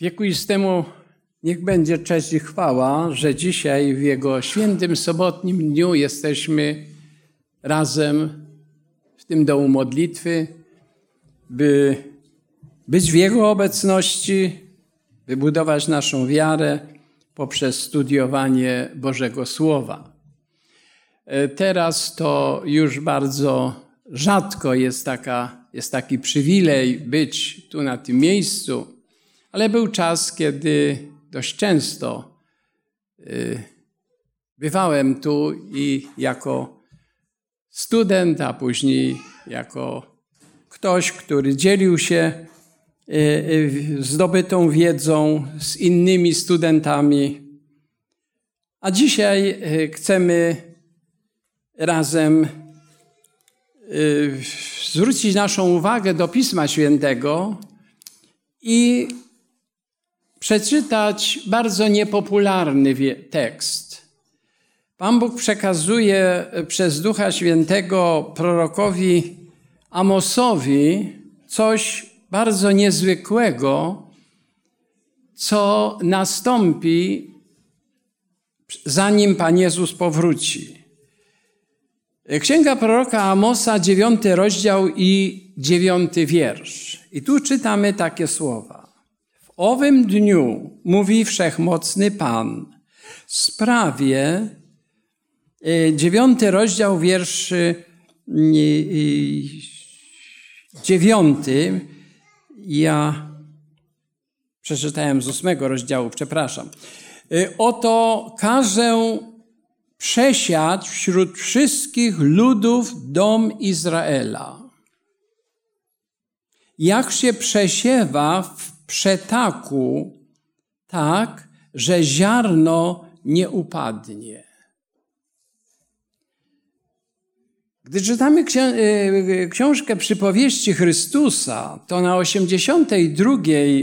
Wiekuistemu niech będzie cześć i chwała, że dzisiaj w Jego świętym sobotnim dniu jesteśmy razem w tym domu modlitwy, by być w Jego obecności, by budować naszą wiarę poprzez studiowanie Bożego Słowa. E, teraz to już bardzo rzadko jest, taka, jest taki przywilej być tu na tym miejscu, ale był czas, kiedy dość często y, bywałem tu i jako student, a później jako ktoś, który dzielił się y, y, zdobytą wiedzą z innymi studentami. A dzisiaj chcemy razem zwrócić naszą uwagę do Pisma Świętego i przeczytać bardzo niepopularny tekst. Pan Bóg przekazuje e, przez Ducha Świętego prorokowi Amosowi coś bardzo niezwykłego, co nastąpi, zanim Pan Jezus powróci. Księga proroka Amosa, dziewiąty rozdział i dziewiąty wiersz. I tu czytamy takie słowa owym dniu, mówi wszechmocny Pan, sprawie, e, dziewiąty rozdział, wierszy e, dziewiąty, ja przeczytałem z ósmego rozdziału, przepraszam. Oto każę przesiać wśród wszystkich ludów dom Izraela. Jak się przesiewa w przetaku tak, że ziarno nie upadnie. Gdy czytamy e, książkę przypowieści Chrystusa, to na 82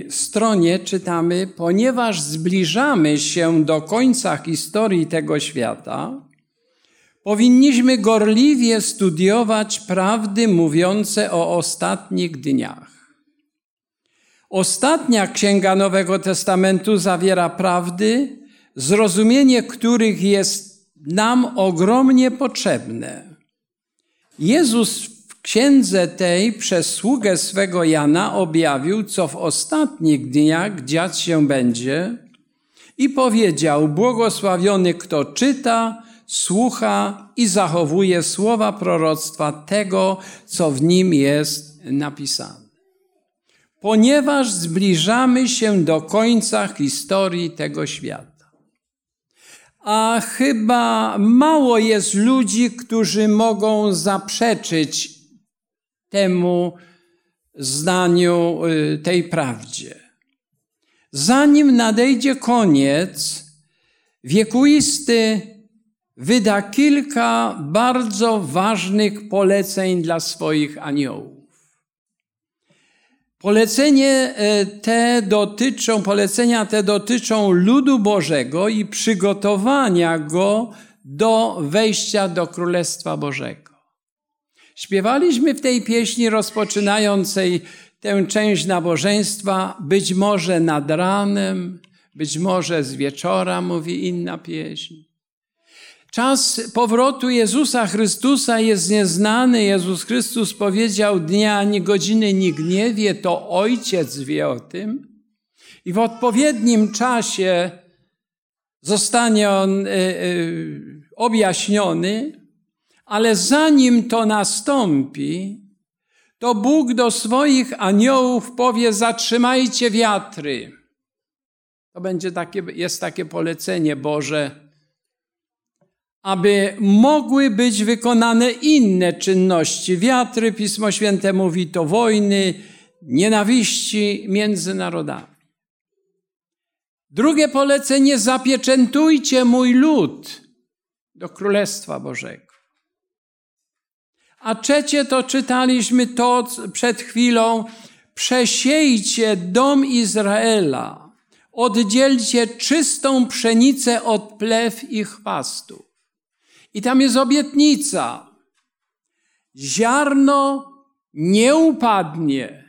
stronie czytamy, ponieważ zbliżamy się do końca historii tego świata, powinniśmy gorliwie studiować prawdy mówiące o ostatnich dniach. Ostatnia księga Nowego Testamentu zawiera prawdy, zrozumienie których jest nam ogromnie potrzebne. Jezus w księdze tej przez sługę swego Jana objawił, co w ostatnich dniach dziać się będzie i powiedział: Błogosławiony kto czyta, słucha i zachowuje słowa proroctwa tego, co w nim jest napisane ponieważ zbliżamy się do końca historii tego świata. A chyba mało jest ludzi, którzy mogą zaprzeczyć temu zdaniu, y, tej prawdzie. Zanim nadejdzie koniec, wiekuisty wyda kilka bardzo ważnych poleceń dla swoich aniołów. Polecenie e, te dotyczą, polecenia te dotyczą ludu Bożego i przygotowania go do wejścia do Królestwa Bożego. Śpiewaliśmy w tej pieśni rozpoczynającej tę część nabożeństwa, być może nad ranem, być może z wieczora, mówi inna pieśń. Czas powrotu Jezusa Chrystusa jest nieznany. Jezus Chrystus powiedział: Dnia ani godziny nikt nie wie, to Ojciec wie o tym. I w odpowiednim czasie zostanie on y, y, objaśniony, ale zanim to nastąpi, to Bóg do swoich aniołów powie: Zatrzymajcie wiatry. To będzie takie, jest takie polecenie Boże aby mogły być wykonane inne czynności. Wiatry, Pismo Święte mówi to wojny, nienawiści między narodami. Drugie polecenie, zapieczętujcie mój lud do Królestwa Bożego. A trzecie to czytaliśmy to przed chwilą, przesiejcie dom Izraela, oddzielcie czystą pszenicę od plew i chwastu. I tam jest obietnica. Ziarno nie upadnie.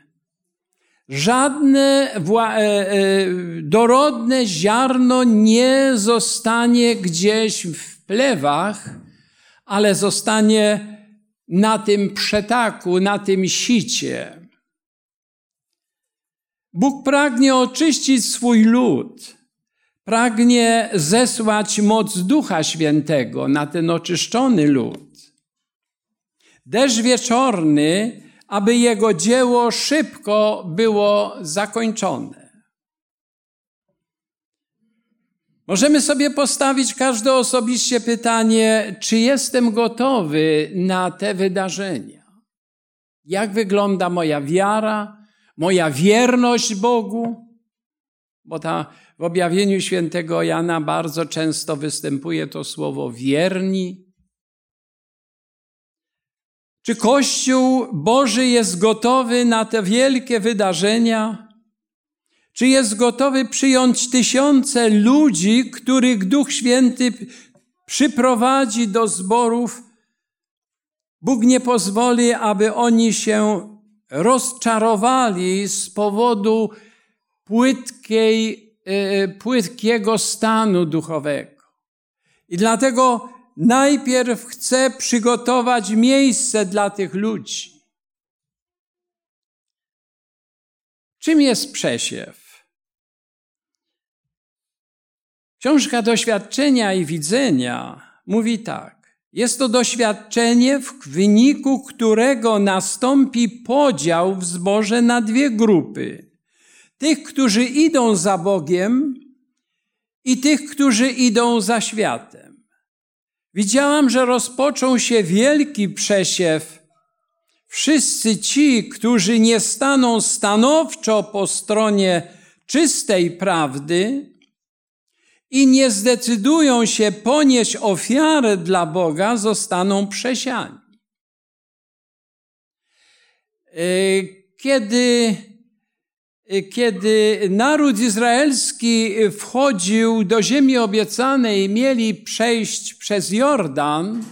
żadne e, e, dorodne ziarno nie zostanie gdzieś w plewach, ale zostanie na tym przetaku, na tym sicie. Bóg pragnie oczyścić swój lud, pragnie zesłać moc Ducha Świętego na ten oczyszczony lud. Deszcz wieczorny, aby jego dzieło szybko było zakończone. Możemy sobie postawić każde osobiście pytanie, czy jestem gotowy na te wydarzenia? Jak wygląda moja wiara, moja wierność Bogu? Bo ta, w objawieniu świętego Jana bardzo często występuje to słowo wierni. Czy Kościół Boży jest gotowy na te wielkie wydarzenia? Czy jest gotowy przyjąć tysiące ludzi, których Duch Święty przyprowadzi do zborów? Bóg nie pozwoli, aby oni się rozczarowali z powodu płytkiej, płytkiego stanu duchowego. I dlatego najpierw chce przygotować miejsce dla tych ludzi. Czym jest przesiew? Książka doświadczenia i widzenia mówi tak. Jest to doświadczenie, w wyniku którego nastąpi podział w zborze na dwie grupy. Tych, którzy idą za Bogiem i tych, którzy idą za światem. Widziałam, że rozpoczął się wielki przesiew. Wszyscy ci, którzy nie staną stanowczo po stronie czystej prawdy, i nie zdecydują się ponieść ofiarę dla Boga, zostaną przesiani. E, kiedy, kiedy naród izraelski wchodził do ziemi obiecanej mieli przejść przez Jordan,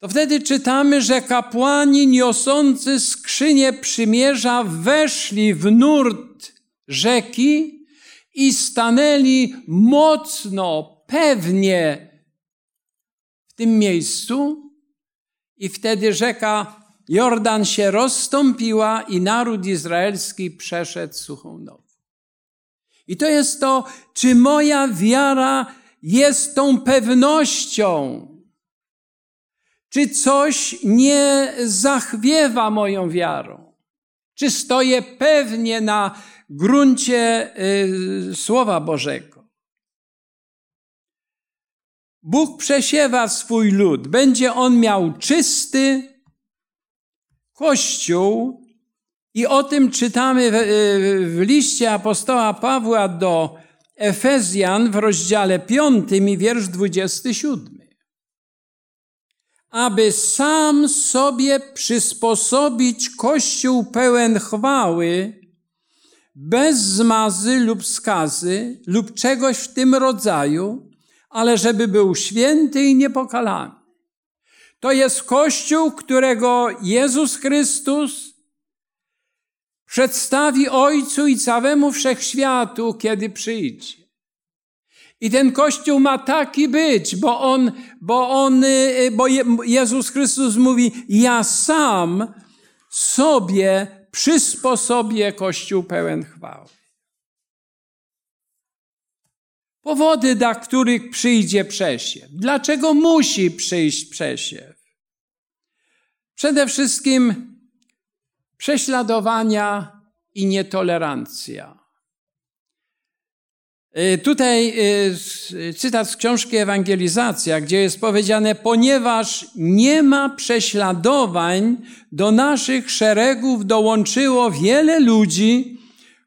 to wtedy czytamy, że kapłani niosący skrzynię przymierza weszli w nurt rzeki i stanęli mocno, pewnie w tym miejscu, i wtedy rzeka Jordan się rozstąpiła i naród izraelski przeszedł suchą nogą. I to jest to, czy moja wiara jest tą pewnością, czy coś nie zachwiewa moją wiarą, czy stoję pewnie na gruncie y, Słowa Bożego. Bóg przesiewa swój lud. Będzie on miał czysty kościół i o tym czytamy w, y, w liście apostoła Pawła do Efezjan w rozdziale 5 i wiersz 27. Aby sam sobie przysposobić kościół pełen chwały, bez zmazy lub skazy lub czegoś w tym rodzaju, ale żeby był święty i niepokalany. To jest Kościół, którego Jezus Chrystus przedstawi Ojcu i całemu wszechświatu, kiedy przyjdzie. I ten Kościół ma taki być, bo on, bo on, bo Jezus Chrystus mówi, ja sam sobie przysposobię Kościół pełen chwały. Powody, dla których przyjdzie przesiew. Dlaczego musi przyjść przesiew? Przede wszystkim prześladowania i nietolerancja. Y, tutaj y, cytat z książki Ewangelizacja, gdzie jest powiedziane, ponieważ nie ma prześladowań, do naszych szeregów dołączyło wiele ludzi,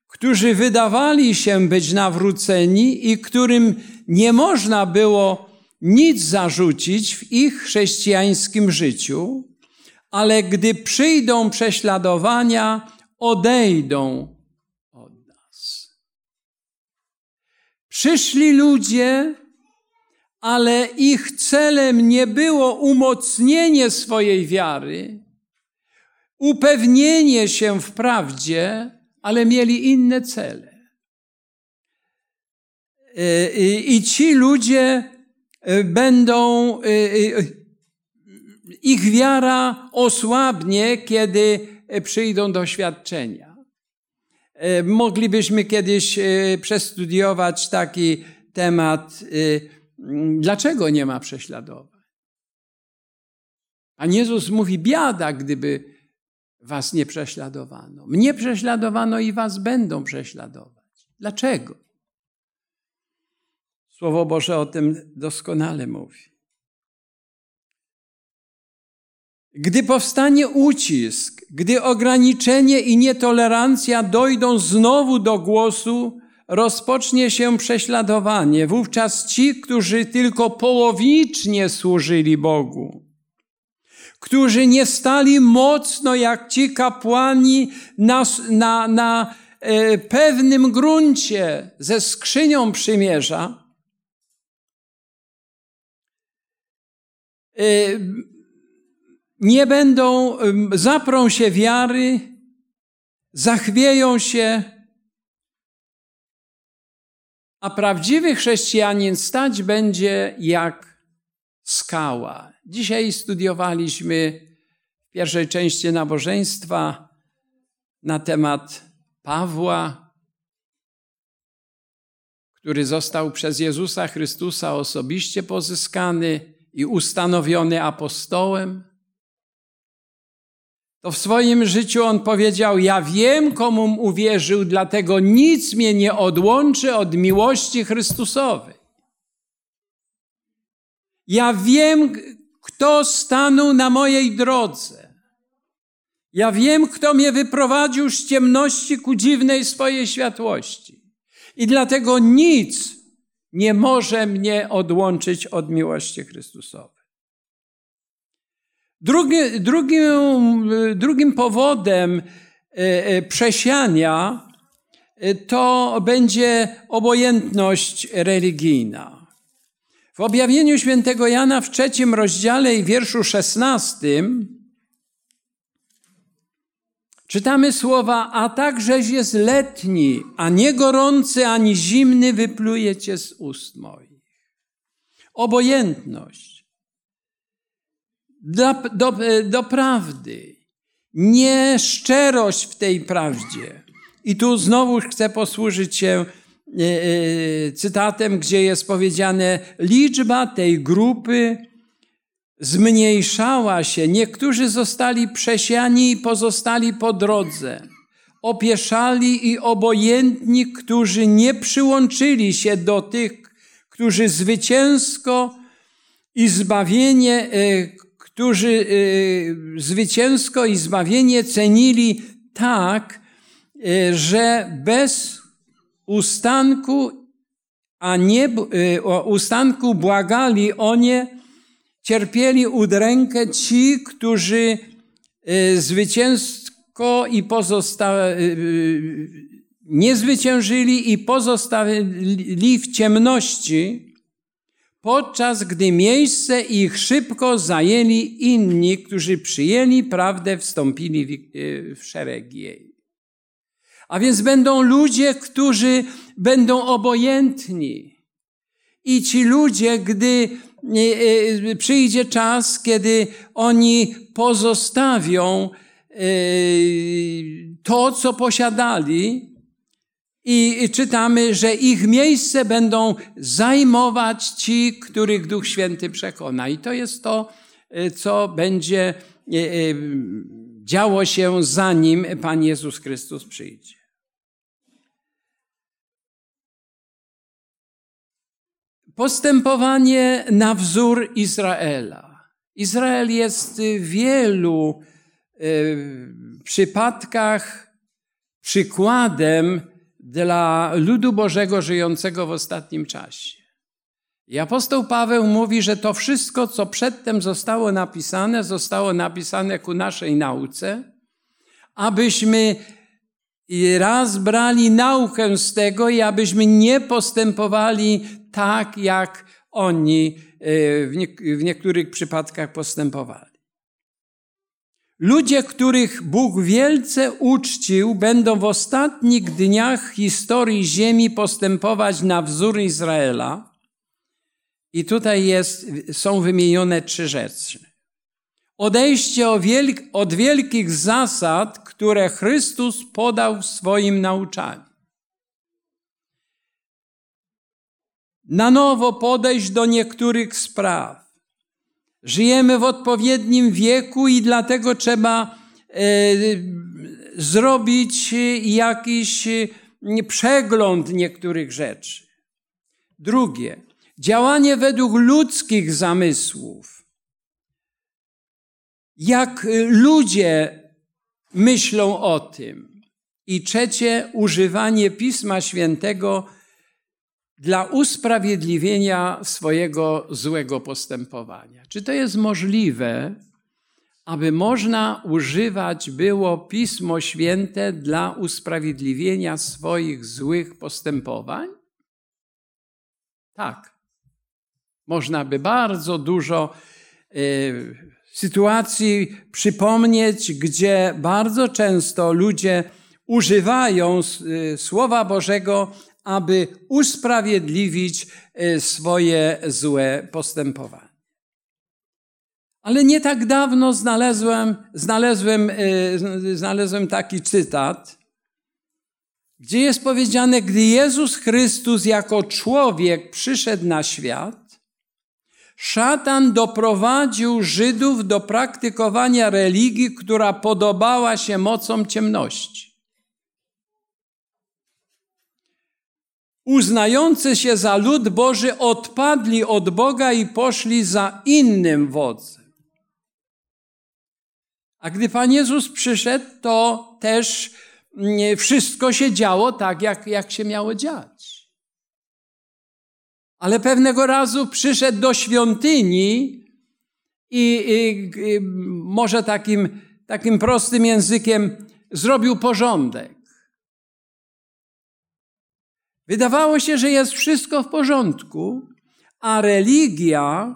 którzy wydawali się być nawróceni i którym nie można było nic zarzucić w ich chrześcijańskim życiu, ale gdy przyjdą prześladowania, odejdą Przyszli ludzie, ale ich celem nie było umocnienie swojej wiary, upewnienie się w prawdzie, ale mieli inne cele. I ci ludzie będą, ich wiara osłabnie, kiedy przyjdą doświadczenia. Moglibyśmy kiedyś przestudiować taki temat, dlaczego nie ma prześladowań. A Jezus mówi, biada, gdyby was nie prześladowano. Mnie prześladowano i was będą prześladować. Dlaczego? Słowo Boże o tym doskonale mówi. Gdy powstanie ucisk, gdy ograniczenie i nietolerancja dojdą znowu do głosu, rozpocznie się prześladowanie. Wówczas ci, którzy tylko połowicznie służyli Bogu, którzy nie stali mocno jak ci kapłani na, na, na e, pewnym gruncie ze skrzynią przymierza, e, nie będą, zaprą się wiary, zachwieją się, a prawdziwy chrześcijanin stać będzie jak skała. Dzisiaj studiowaliśmy w pierwszej części nabożeństwa na temat Pawła, który został przez Jezusa Chrystusa osobiście pozyskany i ustanowiony apostołem. To w swoim życiu on powiedział: Ja wiem, komu uwierzył, dlatego nic mnie nie odłączy od miłości Chrystusowej. Ja wiem, kto stanął na mojej drodze. Ja wiem, kto mnie wyprowadził z ciemności ku dziwnej swojej światłości. I dlatego nic nie może mnie odłączyć od miłości Chrystusowej. Drugi, drugim, drugim powodem e, e, przesiania e, to będzie obojętność religijna. W objawieniu świętego Jana w trzecim rozdziale i wierszu szesnastym czytamy słowa, a takżeś jest letni, a nie gorący ani zimny, wyplujecie z ust moich. Obojętność do, do, do prawdy, w tej prawdzie. I tu znowu chcę posłużyć się E, e, cytatem, gdzie jest powiedziane, liczba tej grupy zmniejszała się. Niektórzy zostali przesiani i pozostali po drodze. Opieszali i obojętni, którzy nie przyłączyli się do tych, którzy zwycięsko i zbawienie, e, którzy zwycięsko i zbawienie cenili tak, że bez ustanku, a nie y, ustanku błagali o nie, cierpieli udrękę ci, którzy y, zwycięsko i pozostali, y, nie zwyciężyli i pozostali w ciemności, podczas gdy miejsce ich szybko zajęli inni, którzy przyjęli prawdę, wstąpili w, w szereg jej. A więc będą ludzie, którzy będą obojętni. I ci ludzie, gdy e, e, przyjdzie czas, kiedy oni pozostawią e, to, co posiadali, i czytamy, że ich miejsce będą zajmować ci, których Duch Święty przekona. I to jest to, co będzie działo się, zanim Pan Jezus Chrystus przyjdzie. Postępowanie na wzór Izraela. Izrael jest w wielu przypadkach przykładem dla ludu Bożego żyjącego w ostatnim czasie. I apostoł Paweł mówi, że to wszystko, co przedtem zostało napisane, zostało napisane ku naszej nauce, abyśmy raz brali naukę z tego i abyśmy nie postępowali tak, jak oni nie, w niektórych przypadkach postępowali. Ludzie, których Bóg wielce uczcił, będą w ostatnich dniach historii ziemi postępować na wzór Izraela. I tutaj jest, są wymienione trzy rzeczy. Odejście od wielkich zasad, które Chrystus podał w swoim nauczaniu. Na nowo podejść do niektórych spraw. Żyjemy w odpowiednim wieku i dlatego trzeba e, zrobić jakiś przegląd niektórych rzeczy. Drugie, działanie według ludzkich zamysłów. Jak ludzie myślą o tym. I trzecie, używanie Pisma Świętego dla usprawiedliwienia swojego złego postępowania. Czy to jest możliwe, aby można używać było Pismo Święte dla usprawiedliwienia swoich złych postępowań? Tak. Można by bardzo dużo y, sytuacji przypomnieć, gdzie bardzo często ludzie używają y, Słowa Bożego, aby usprawiedliwić y, swoje złe postępowanie. Ale nie tak dawno znalazłem, znalazłem, znalazłem taki cytat, gdzie jest powiedziane, gdy Jezus Chrystus jako człowiek przyszedł na świat, szatan doprowadził Żydów do praktykowania religii, która podobała się mocom ciemności. Uznający się za lud Boży odpadli od Boga i poszli za innym wodzem. A gdy Pan Jezus przyszedł, to też wszystko się działo tak, jak, jak się miało dziać. Ale pewnego razu przyszedł do świątyni i, i, i może takim, takim prostym językiem zrobił porządek. Wydawało się, że jest wszystko w porządku, a religia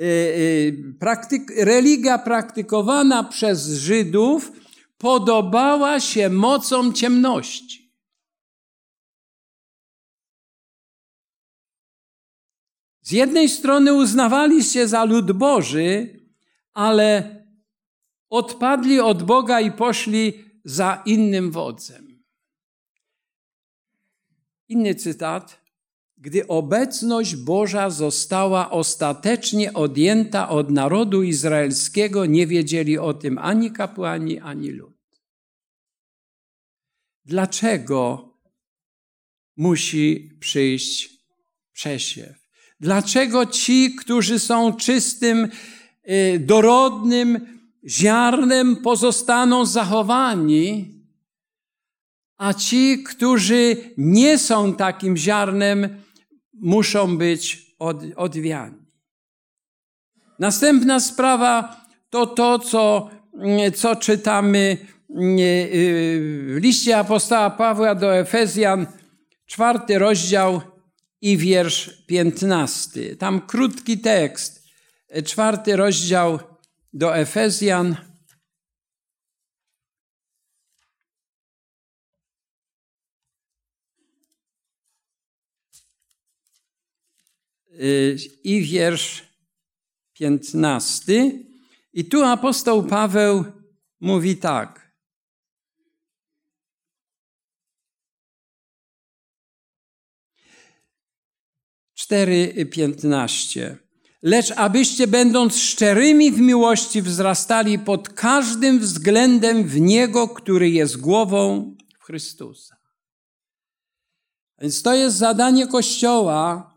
Y, y, praktyk, religia praktykowana przez Żydów podobała się mocom ciemności. Z jednej strony uznawali się za lud Boży, ale odpadli od Boga i poszli za innym wodzem. Inny cytat gdy obecność Boża została ostatecznie odjęta od narodu izraelskiego, nie wiedzieli o tym ani kapłani, ani lud. Dlaczego musi przyjść przesiew? Dlaczego ci, którzy są czystym, y, dorodnym ziarnem, pozostaną zachowani, a ci, którzy nie są takim ziarnem, muszą być od, odwiani. Następna sprawa to to, co, co czytamy w liście apostoła Pawła do Efezjan, czwarty rozdział i wiersz piętnasty. Tam krótki tekst, czwarty rozdział do Efezjan, i wiersz piętnasty. I tu apostoł Paweł mówi tak. Cztery piętnaście. Lecz abyście będąc szczerymi w miłości wzrastali pod każdym względem w Niego, który jest głową Chrystusa. Więc to jest zadanie Kościoła,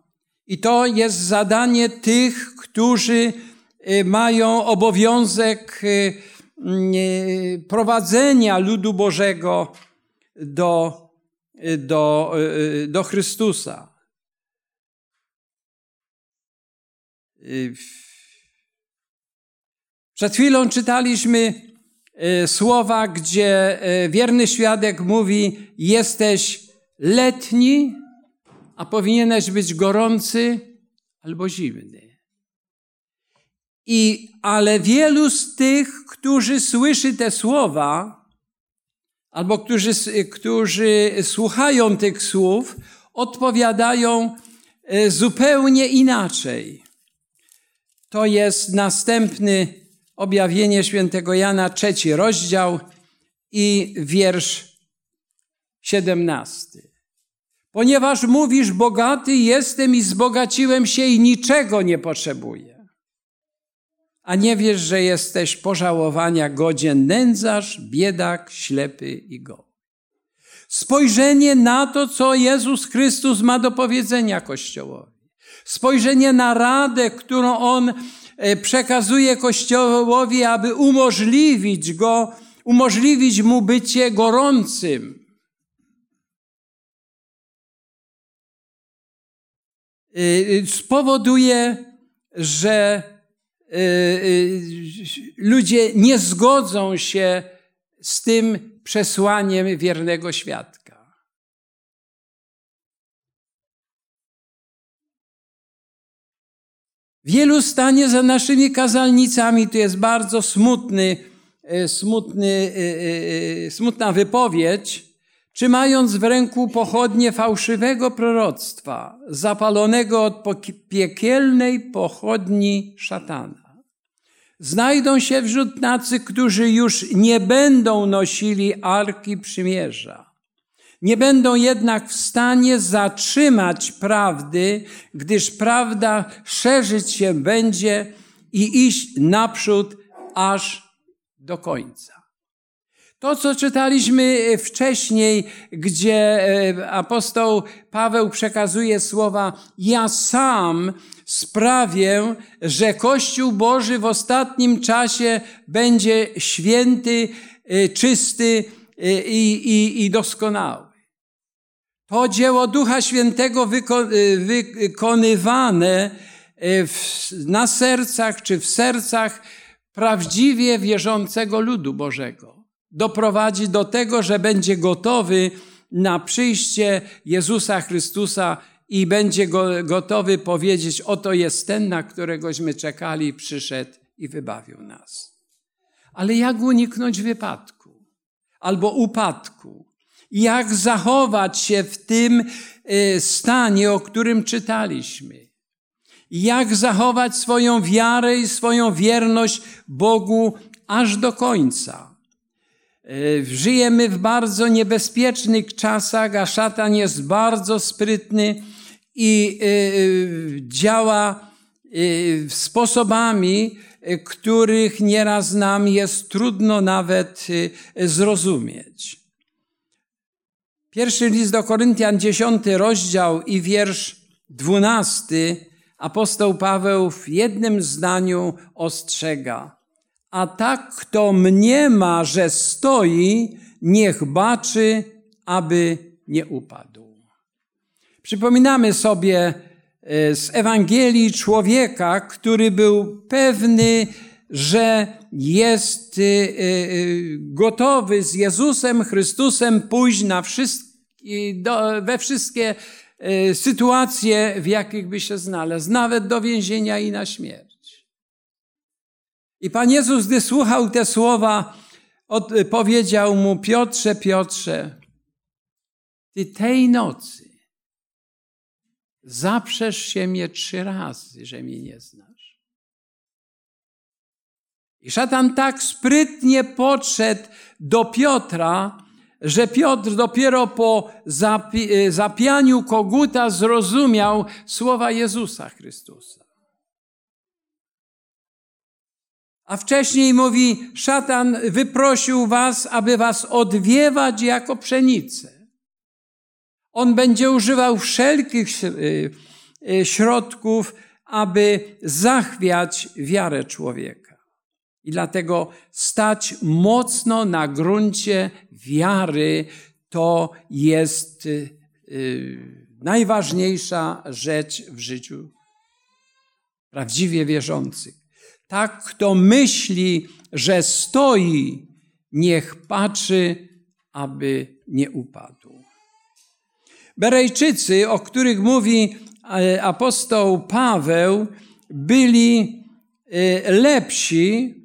i to jest zadanie tych, którzy y, mają obowiązek y, y, prowadzenia ludu Bożego do, do, do Chrystusa. Przed chwilą czytaliśmy słowa, gdzie wierny świadek mówi: Jesteś letni, a powinieneś być gorący albo zimny. I, ale wielu z tych, którzy słyszy te słowa, albo którzy, którzy słuchają tych słów, odpowiadają e, zupełnie inaczej. To jest następny objawienie świętego Jana, trzeci rozdział i wiersz siedemnasty. Ponieważ mówisz, bogaty jestem i zbogaciłem się i niczego nie potrzebuję. A nie wiesz, że jesteś pożałowania godzien nędzarz, biedak, ślepy i go. Spojrzenie na to, co Jezus Chrystus ma do powiedzenia Kościołowi. Spojrzenie na radę, którą On e, przekazuje Kościołowi, aby umożliwić go, umożliwić mu bycie gorącym. Spowoduje, że ludzie nie zgodzą się z tym przesłaniem wiernego świadka. Wielu stanie za naszymi kazalnicami. Tu jest bardzo smutny, smutny, smutna wypowiedź, trzymając w ręku pochodnie fałszywego proroctwa, zapalonego od piekielnej pochodni szatana. Znajdą się wśród tacy, którzy już nie będą nosili arki przymierza. Nie będą jednak w stanie zatrzymać prawdy, gdyż prawda szerzyć się będzie i iść naprzód aż do końca. To, co czytaliśmy wcześniej, gdzie e, apostoł Paweł przekazuje słowa: Ja sam sprawię, że Kościół Boży w ostatnim czasie będzie święty, e, czysty e, i, i, i doskonały. To dzieło Ducha Świętego wykonywane na sercach czy w sercach prawdziwie wierzącego ludu Bożego doprowadzi do tego, że będzie gotowy na przyjście Jezusa Chrystusa i będzie go, gotowy powiedzieć: Oto jest ten, na któregośmy czekali, przyszedł i wybawił nas. Ale jak uniknąć wypadku albo upadku? Jak zachować się w tym y, stanie, o którym czytaliśmy? Jak zachować swoją wiarę i swoją wierność Bogu aż do końca? E, żyjemy w bardzo niebezpiecznych czasach, a szatan jest bardzo sprytny i e, e, działa sposobami, których nieraz nam jest trudno nawet zrozumieć. Pierwszy list do Koryntian, dziesiąty rozdział i wiersz dwunasty, apostoł Paweł w jednym zdaniu ostrzega a tak, kto mniema, że stoi, niech baczy, aby nie upadł. Przypominamy sobie e, z Ewangelii człowieka, który był pewny, że jest e, e, gotowy z Jezusem Chrystusem pójść na wszystkie, we wszystkie sytuacje, w jakich by się znalazł, nawet do więzienia i na śmierć. I Pan Jezus, gdy słuchał te słowa, powiedział mu: Piotrze, Piotrze, ty tej nocy zaprzesz się mnie trzy razy, że mnie nie znasz. I szatan tak sprytnie podszedł do Piotra, że Piotr dopiero po zapi zapianiu koguta zrozumiał słowa Jezusa Chrystusa. A wcześniej mówi, szatan wyprosił was, aby was odwiewać jako pszenicę. On będzie używał wszelkich y, y, środków, aby zachwiać wiarę człowieka. I dlatego stać mocno na gruncie wiary to jest y, najważniejsza rzecz w życiu prawdziwie wierzących. Tak, kto myśli, że stoi, niech patrzy, aby nie upadł. Berejczycy, o których mówi e, apostoł Paweł, byli lepsi,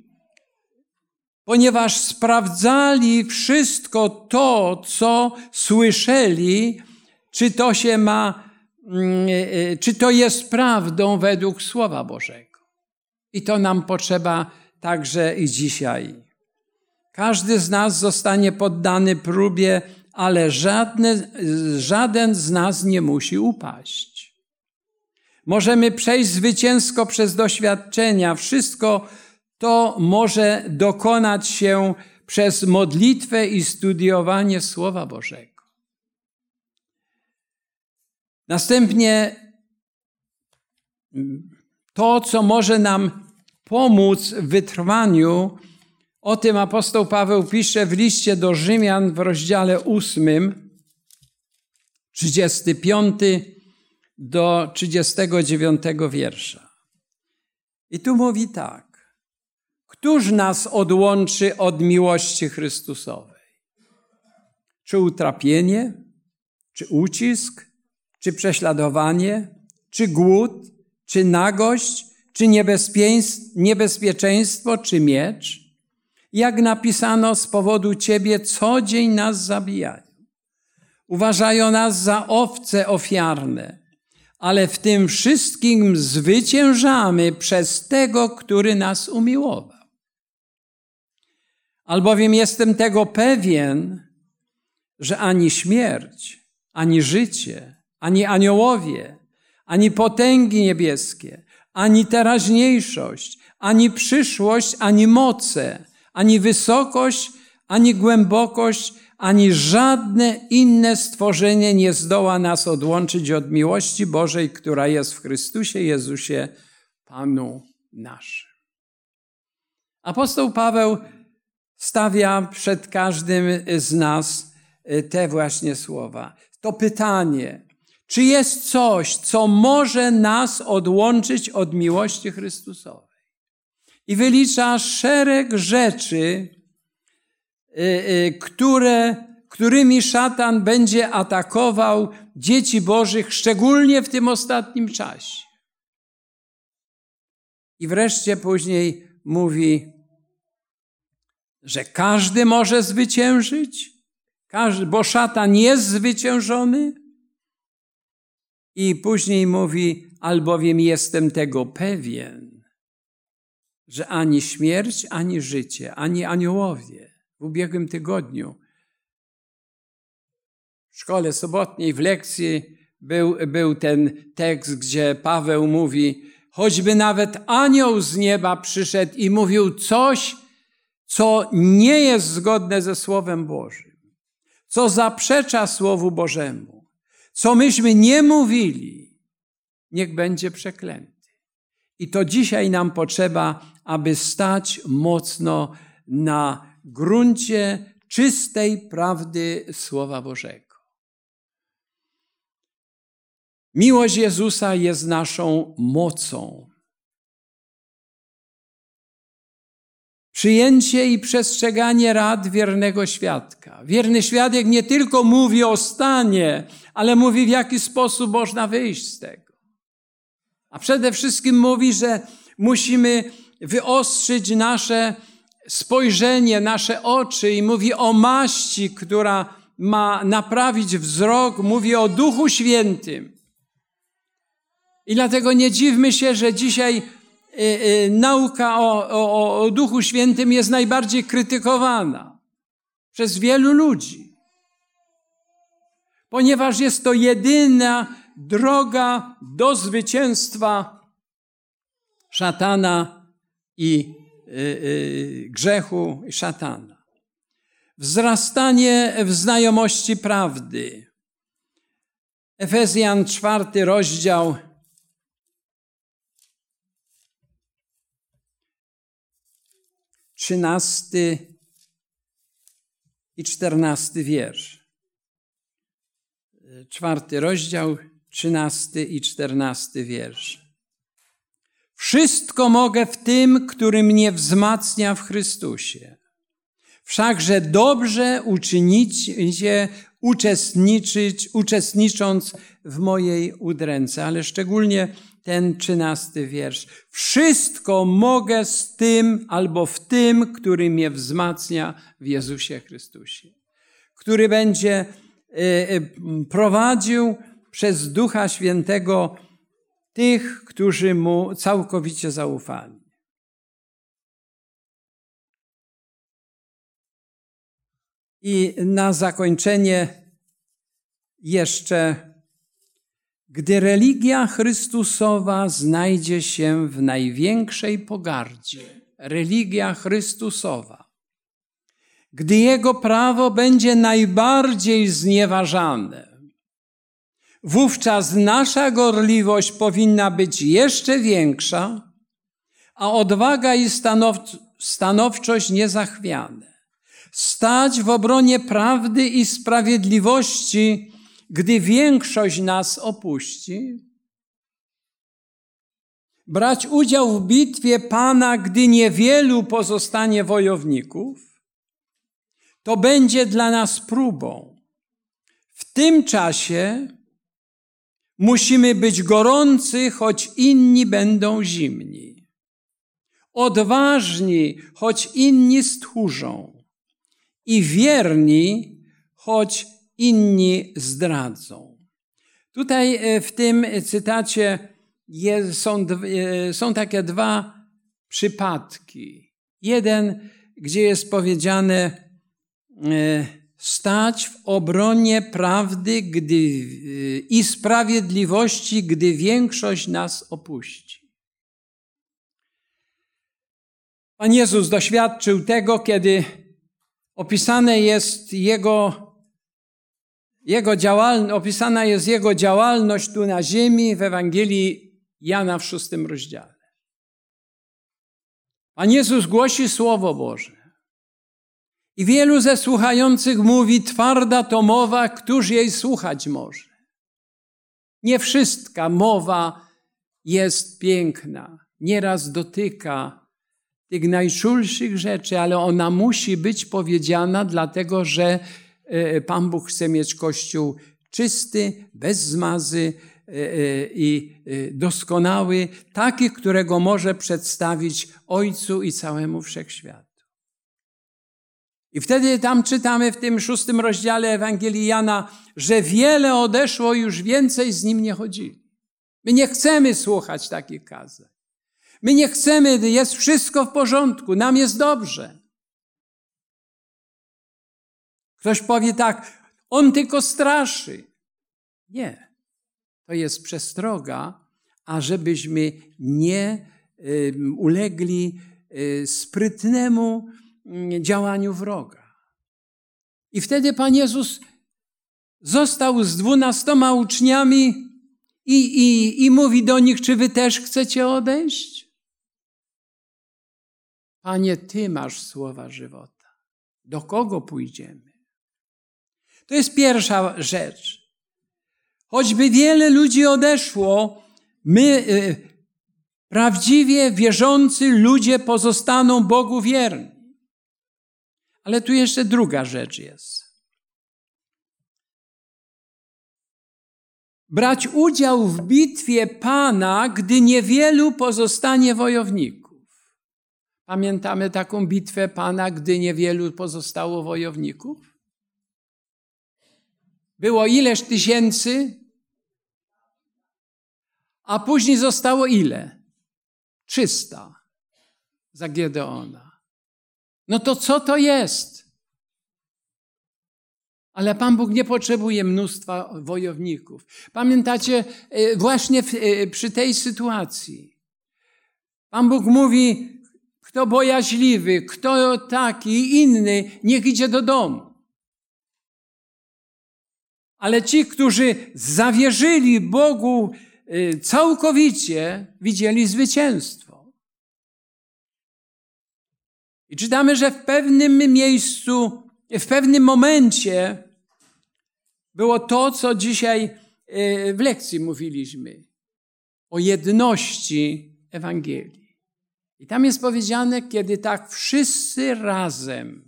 ponieważ sprawdzali wszystko to, co słyszeli, czy to się ma, mm, czy to jest prawdą według Słowa Bożego. I to nam potrzeba także i dzisiaj. Każdy z nas zostanie poddany próbie, ale żadne, żaden z nas nie musi upaść. Możemy przejść zwycięsko przez doświadczenia. Wszystko to może dokonać się przez modlitwę i studiowanie Słowa Bożego. Następnie to, co może nam pomóc w wytrwaniu, o tym apostoł Paweł pisze w liście do Rzymian w rozdziale 8, 35 do 39 wiersza. I tu mówi tak. Któż nas odłączy od miłości Chrystusowej? Czy utrapienie, czy ucisk, czy prześladowanie, czy głód, czy nagość, czy niebezpieczeństwo, czy miecz? Jak napisano, z powodu Ciebie co dzień nas zabijają. Uważają nas za owce ofiarne, ale w tym wszystkim zwyciężamy przez tego, który nas umiłował. Albowiem jestem tego pewien, że ani śmierć, ani życie, ani aniołowie, ani potęgi niebieskie, ani teraźniejszość, ani przyszłość, ani moce, ani wysokość, ani głębokość, ani żadne inne stworzenie nie zdoła nas odłączyć od miłości Bożej, która jest w Chrystusie Jezusie, Panu naszym. Apostoł Paweł stawia przed każdym z nas y, te właśnie słowa. To pytanie, czy jest coś, co może nas odłączyć od miłości Chrystusowej? i wylicza szereg rzeczy, y, y, które, którymi szatan będzie atakował dzieci Bożych, szczególnie w tym ostatnim czasie. I wreszcie później mówi, że każdy może zwyciężyć, każdy, bo szatan jest zwyciężony. I później mówi, albowiem jestem tego pewien że ani śmierć, ani życie, ani aniołowie w ubiegłym tygodniu w szkole sobotniej, w lekcji był, był ten tekst, gdzie Paweł mówi, choćby nawet anioł z nieba przyszedł i mówił coś, co nie jest zgodne ze Słowem Bożym, co zaprzecza Słowu Bożemu, co myśmy nie mówili, niech będzie przeklęty. I to dzisiaj nam potrzeba, aby stać mocno na gruncie czystej prawdy Słowa Bożego. Miłość Jezusa jest naszą mocą. Przyjęcie i przestrzeganie rad wiernego świadka. Wierny świadek nie tylko mówi o stanie, ale mówi w jaki sposób można wyjść z tego. A przede wszystkim mówi, że musimy wyostrzyć nasze spojrzenie, nasze oczy i mówi o maści, która ma naprawić wzrok, mówi o Duchu Świętym. I dlatego nie dziwmy się, że dzisiaj nauka o, o, o Duchu Świętym jest najbardziej krytykowana przez wielu ludzi. Ponieważ jest to jedyna droga do zwycięstwa szatana i y, y, grzechu i szatana. Wzrastanie w znajomości prawdy. Efezjan czwarty rozdział. Trzynasty i czternasty wiersz. Czwarty rozdział, trzynasty i czternasty wiersz. Wszystko mogę w tym, który mnie wzmacnia w Chrystusie. Wszakże dobrze uczynicie, uczestniczyć, uczestnicząc w mojej udręce. Ale szczególnie ten trzynasty wiersz. Wszystko mogę z tym albo w tym, który mnie wzmacnia w Jezusie Chrystusie, który będzie e, e, prowadził przez Ducha Świętego tych, którzy mu całkowicie zaufali. I na zakończenie jeszcze, gdy religia Chrystusowa znajdzie się w największej pogardzie, religia Chrystusowa, gdy Jego prawo będzie najbardziej znieważane, wówczas nasza gorliwość powinna być jeszcze większa, a odwaga i stanowczość niezachwiane. Stać w obronie prawdy i sprawiedliwości, gdy większość nas opuści. Brać udział w bitwie Pana, gdy niewielu pozostanie wojowników. To będzie dla nas próbą. W tym czasie Musimy być gorący, choć inni będą zimni. Odważni, choć inni stchórzą. I wierni, choć inni zdradzą. Tutaj e, w tym cytacie są, e, są takie dwa przypadki. Jeden, gdzie jest powiedziane, e, stać w obronie prawdy gdy, i sprawiedliwości, gdy większość nas opuści. Pan Jezus doświadczył tego, kiedy opisane jest Jego, jego działalność, opisana jest Jego działalność tu na ziemi w Ewangelii Jana w szóstym rozdziale. Pan Jezus głosi Słowo Boże. I wielu ze słuchających mówi, twarda to mowa, któż jej słuchać może? Nie wszystka mowa jest piękna. Nieraz dotyka tych najczulszych rzeczy, ale ona musi być powiedziana, dlatego że Pan Bóg chce mieć Kościół czysty, bez zmazy e, e, i doskonały, taki, którego może przedstawić Ojcu i całemu wszechświatu. I wtedy tam czytamy w tym szóstym rozdziale Ewangelii Jana, że wiele odeszło, już więcej z nim nie chodzili. My nie chcemy słuchać takich kazań. My nie chcemy, jest wszystko w porządku, nam jest dobrze. Ktoś powie tak, on tylko straszy. Nie. To jest przestroga, ażebyśmy nie y, ulegli y, sprytnemu Mm, działaniu wroga. I wtedy Pan Jezus został z dwunastoma uczniami i, i, i mówi do nich, czy wy też chcecie odejść? Panie, Ty masz słowa żywota. Do kogo pójdziemy? To jest pierwsza rzecz. Choćby wiele ludzi odeszło, my, y, prawdziwie wierzący ludzie, pozostaną Bogu wierni. Ale tu jeszcze druga rzecz jest. Brać udział w bitwie Pana, gdy niewielu pozostanie wojowników. Pamiętamy taką bitwę Pana, gdy niewielu pozostało wojowników? Było ileż tysięcy, a później zostało ile? Trzysta za Gedeona. No to co to jest? Ale Pan Bóg nie potrzebuje mnóstwa wojowników. Pamiętacie, e, właśnie e, przy tej sytuacji, Pan Bóg mówi, kto bojaźliwy, kto taki inny, niech idzie do domu. Ale ci, którzy zawierzyli Bogu e, całkowicie, widzieli zwycięstwo. I czytamy, że w pewnym miejscu, w pewnym momencie było to, co dzisiaj e, w lekcji mówiliśmy o jedności Ewangelii. I tam jest powiedziane, kiedy tak wszyscy razem,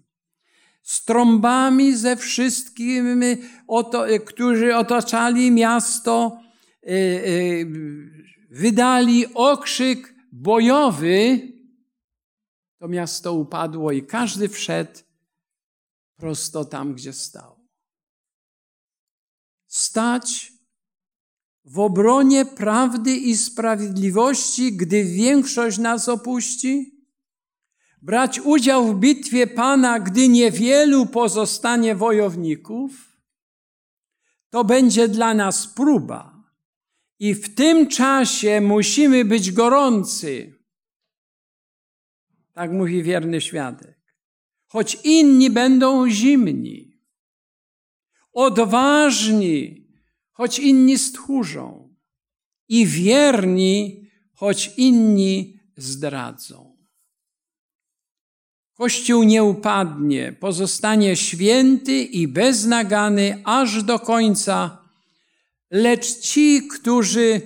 z trąbami ze wszystkimi, oto, którzy otaczali miasto, e, wydali okrzyk bojowy, to miasto upadło i każdy wszedł prosto tam, gdzie stał. Stać w obronie prawdy i sprawiedliwości, gdy większość nas opuści? Brać udział w bitwie Pana, gdy niewielu pozostanie wojowników? To będzie dla nas próba. I w tym czasie musimy być gorący. Tak mówi wierny świadek. Choć inni będą zimni, odważni, choć inni stchórzą, i wierni, choć inni zdradzą. Kościół nie upadnie, pozostanie święty i beznagany aż do końca, lecz ci, którzy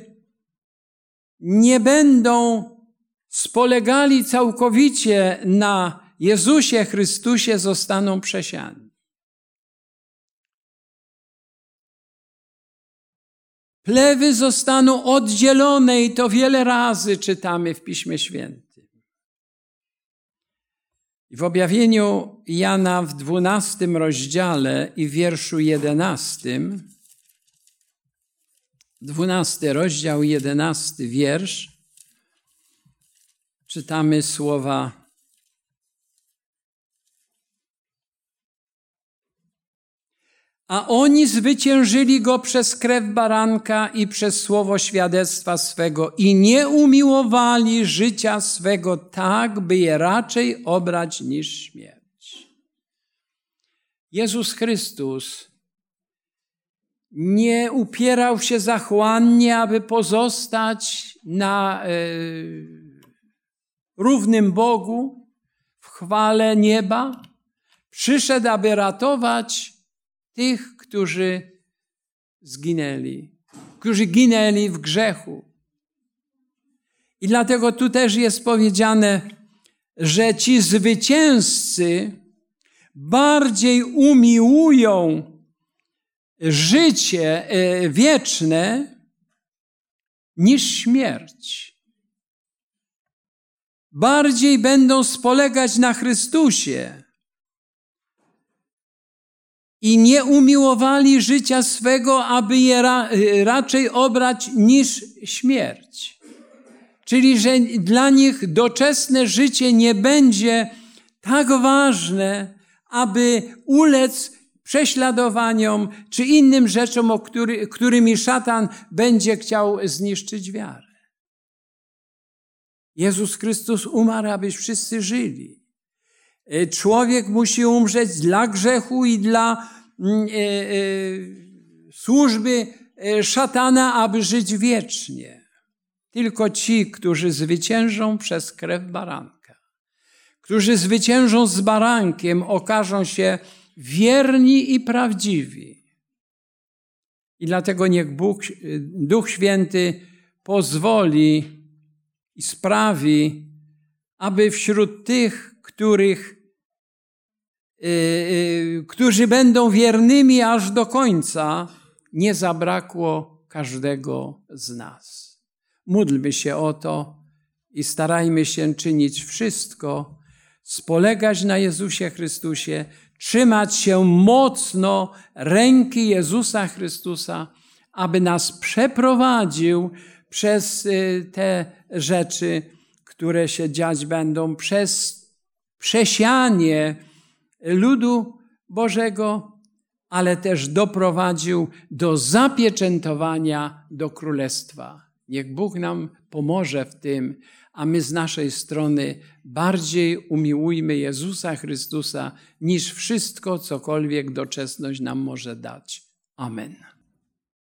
nie będą spolegali całkowicie na Jezusie Chrystusie, zostaną przesiani. Plewy zostaną oddzielone i to wiele razy czytamy w Piśmie Świętym. W objawieniu Jana w dwunastym rozdziale i wierszu jedenastym, dwunasty rozdział, jedenasty wiersz, czytamy słowa A oni zwyciężyli go przez krew baranka i przez słowo świadectwa swego i nie umiłowali życia swego tak, by je raczej obrać niż śmierć. Jezus Chrystus nie upierał się zachłannie, aby pozostać na e, równym Bogu w chwale nieba. Przyszedł, aby ratować tych, którzy zginęli, którzy ginęli w grzechu. I dlatego tu też jest powiedziane, że ci zwycięzcy bardziej umiłują życie e, wieczne niż śmierć. Bardziej będą spolegać na Chrystusie i nie umiłowali życia swego, aby je ra, raczej obrać niż śmierć. Czyli, że dla nich doczesne życie nie będzie tak ważne, aby ulec prześladowaniom czy innym rzeczom, o który, którymi szatan będzie chciał zniszczyć wiarę. Jezus Chrystus umarł, abyś wszyscy żyli. E, człowiek musi umrzeć dla grzechu i dla mm, e, e, służby szatana, aby żyć wiecznie. Tylko ci, którzy zwyciężą przez krew baranka, którzy zwyciężą z barankiem, okażą się wierni i prawdziwi. I dlatego niech Bóg, Duch Święty pozwoli i sprawi, aby wśród tych, których, którzy będą wiernymi aż do końca, nie zabrakło każdego z nas. Módlmy się o to i starajmy się czynić wszystko, spolegać na Jezusie Chrystusie, trzymać się mocno ręki Jezusa Chrystusa, aby nas przeprowadził przez y, te rzeczy, które się dziać będą, przez przesianie ludu Bożego, ale też doprowadził do zapieczętowania do królestwa. Niech Bóg nam pomoże w tym, a my z naszej strony bardziej umiłujmy Jezusa Chrystusa niż wszystko, cokolwiek doczesność nam może dać. Amen.